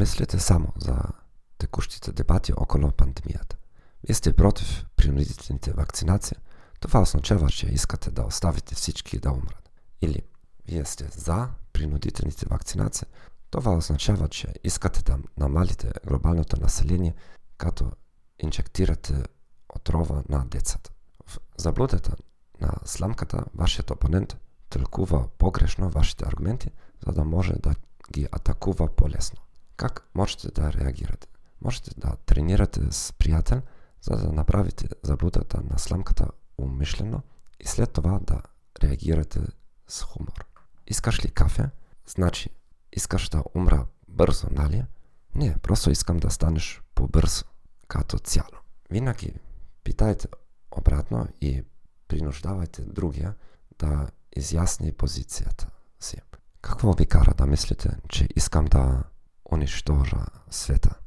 Помислете само за текущите дебати около пандемията. Вие сте против принудителните вакцинации, това означава, че искате да оставите всички да умрат. Или вие сте за принудителните вакцинации, това означава, че искате да намалите глобалното население, като инжектирате отрова на децата. В заблудата на сламката вашият опонент тълкува погрешно вашите аргументи, за да може да ги атакува по-лесно. Как можете да реагирате? Можете да тренирате с приятел, за да направите заблудата на сламката умишлено и след това да реагирате с хумор. Искаш ли кафе? Значи, искаш да умра бързо, нали? Не, просто искам да станеш по-бързо, като цяло. Винаги питайте обратно и принуждавайте другия да изясни позицията си. Какво ви кара да мислите, че искам да унищожа света?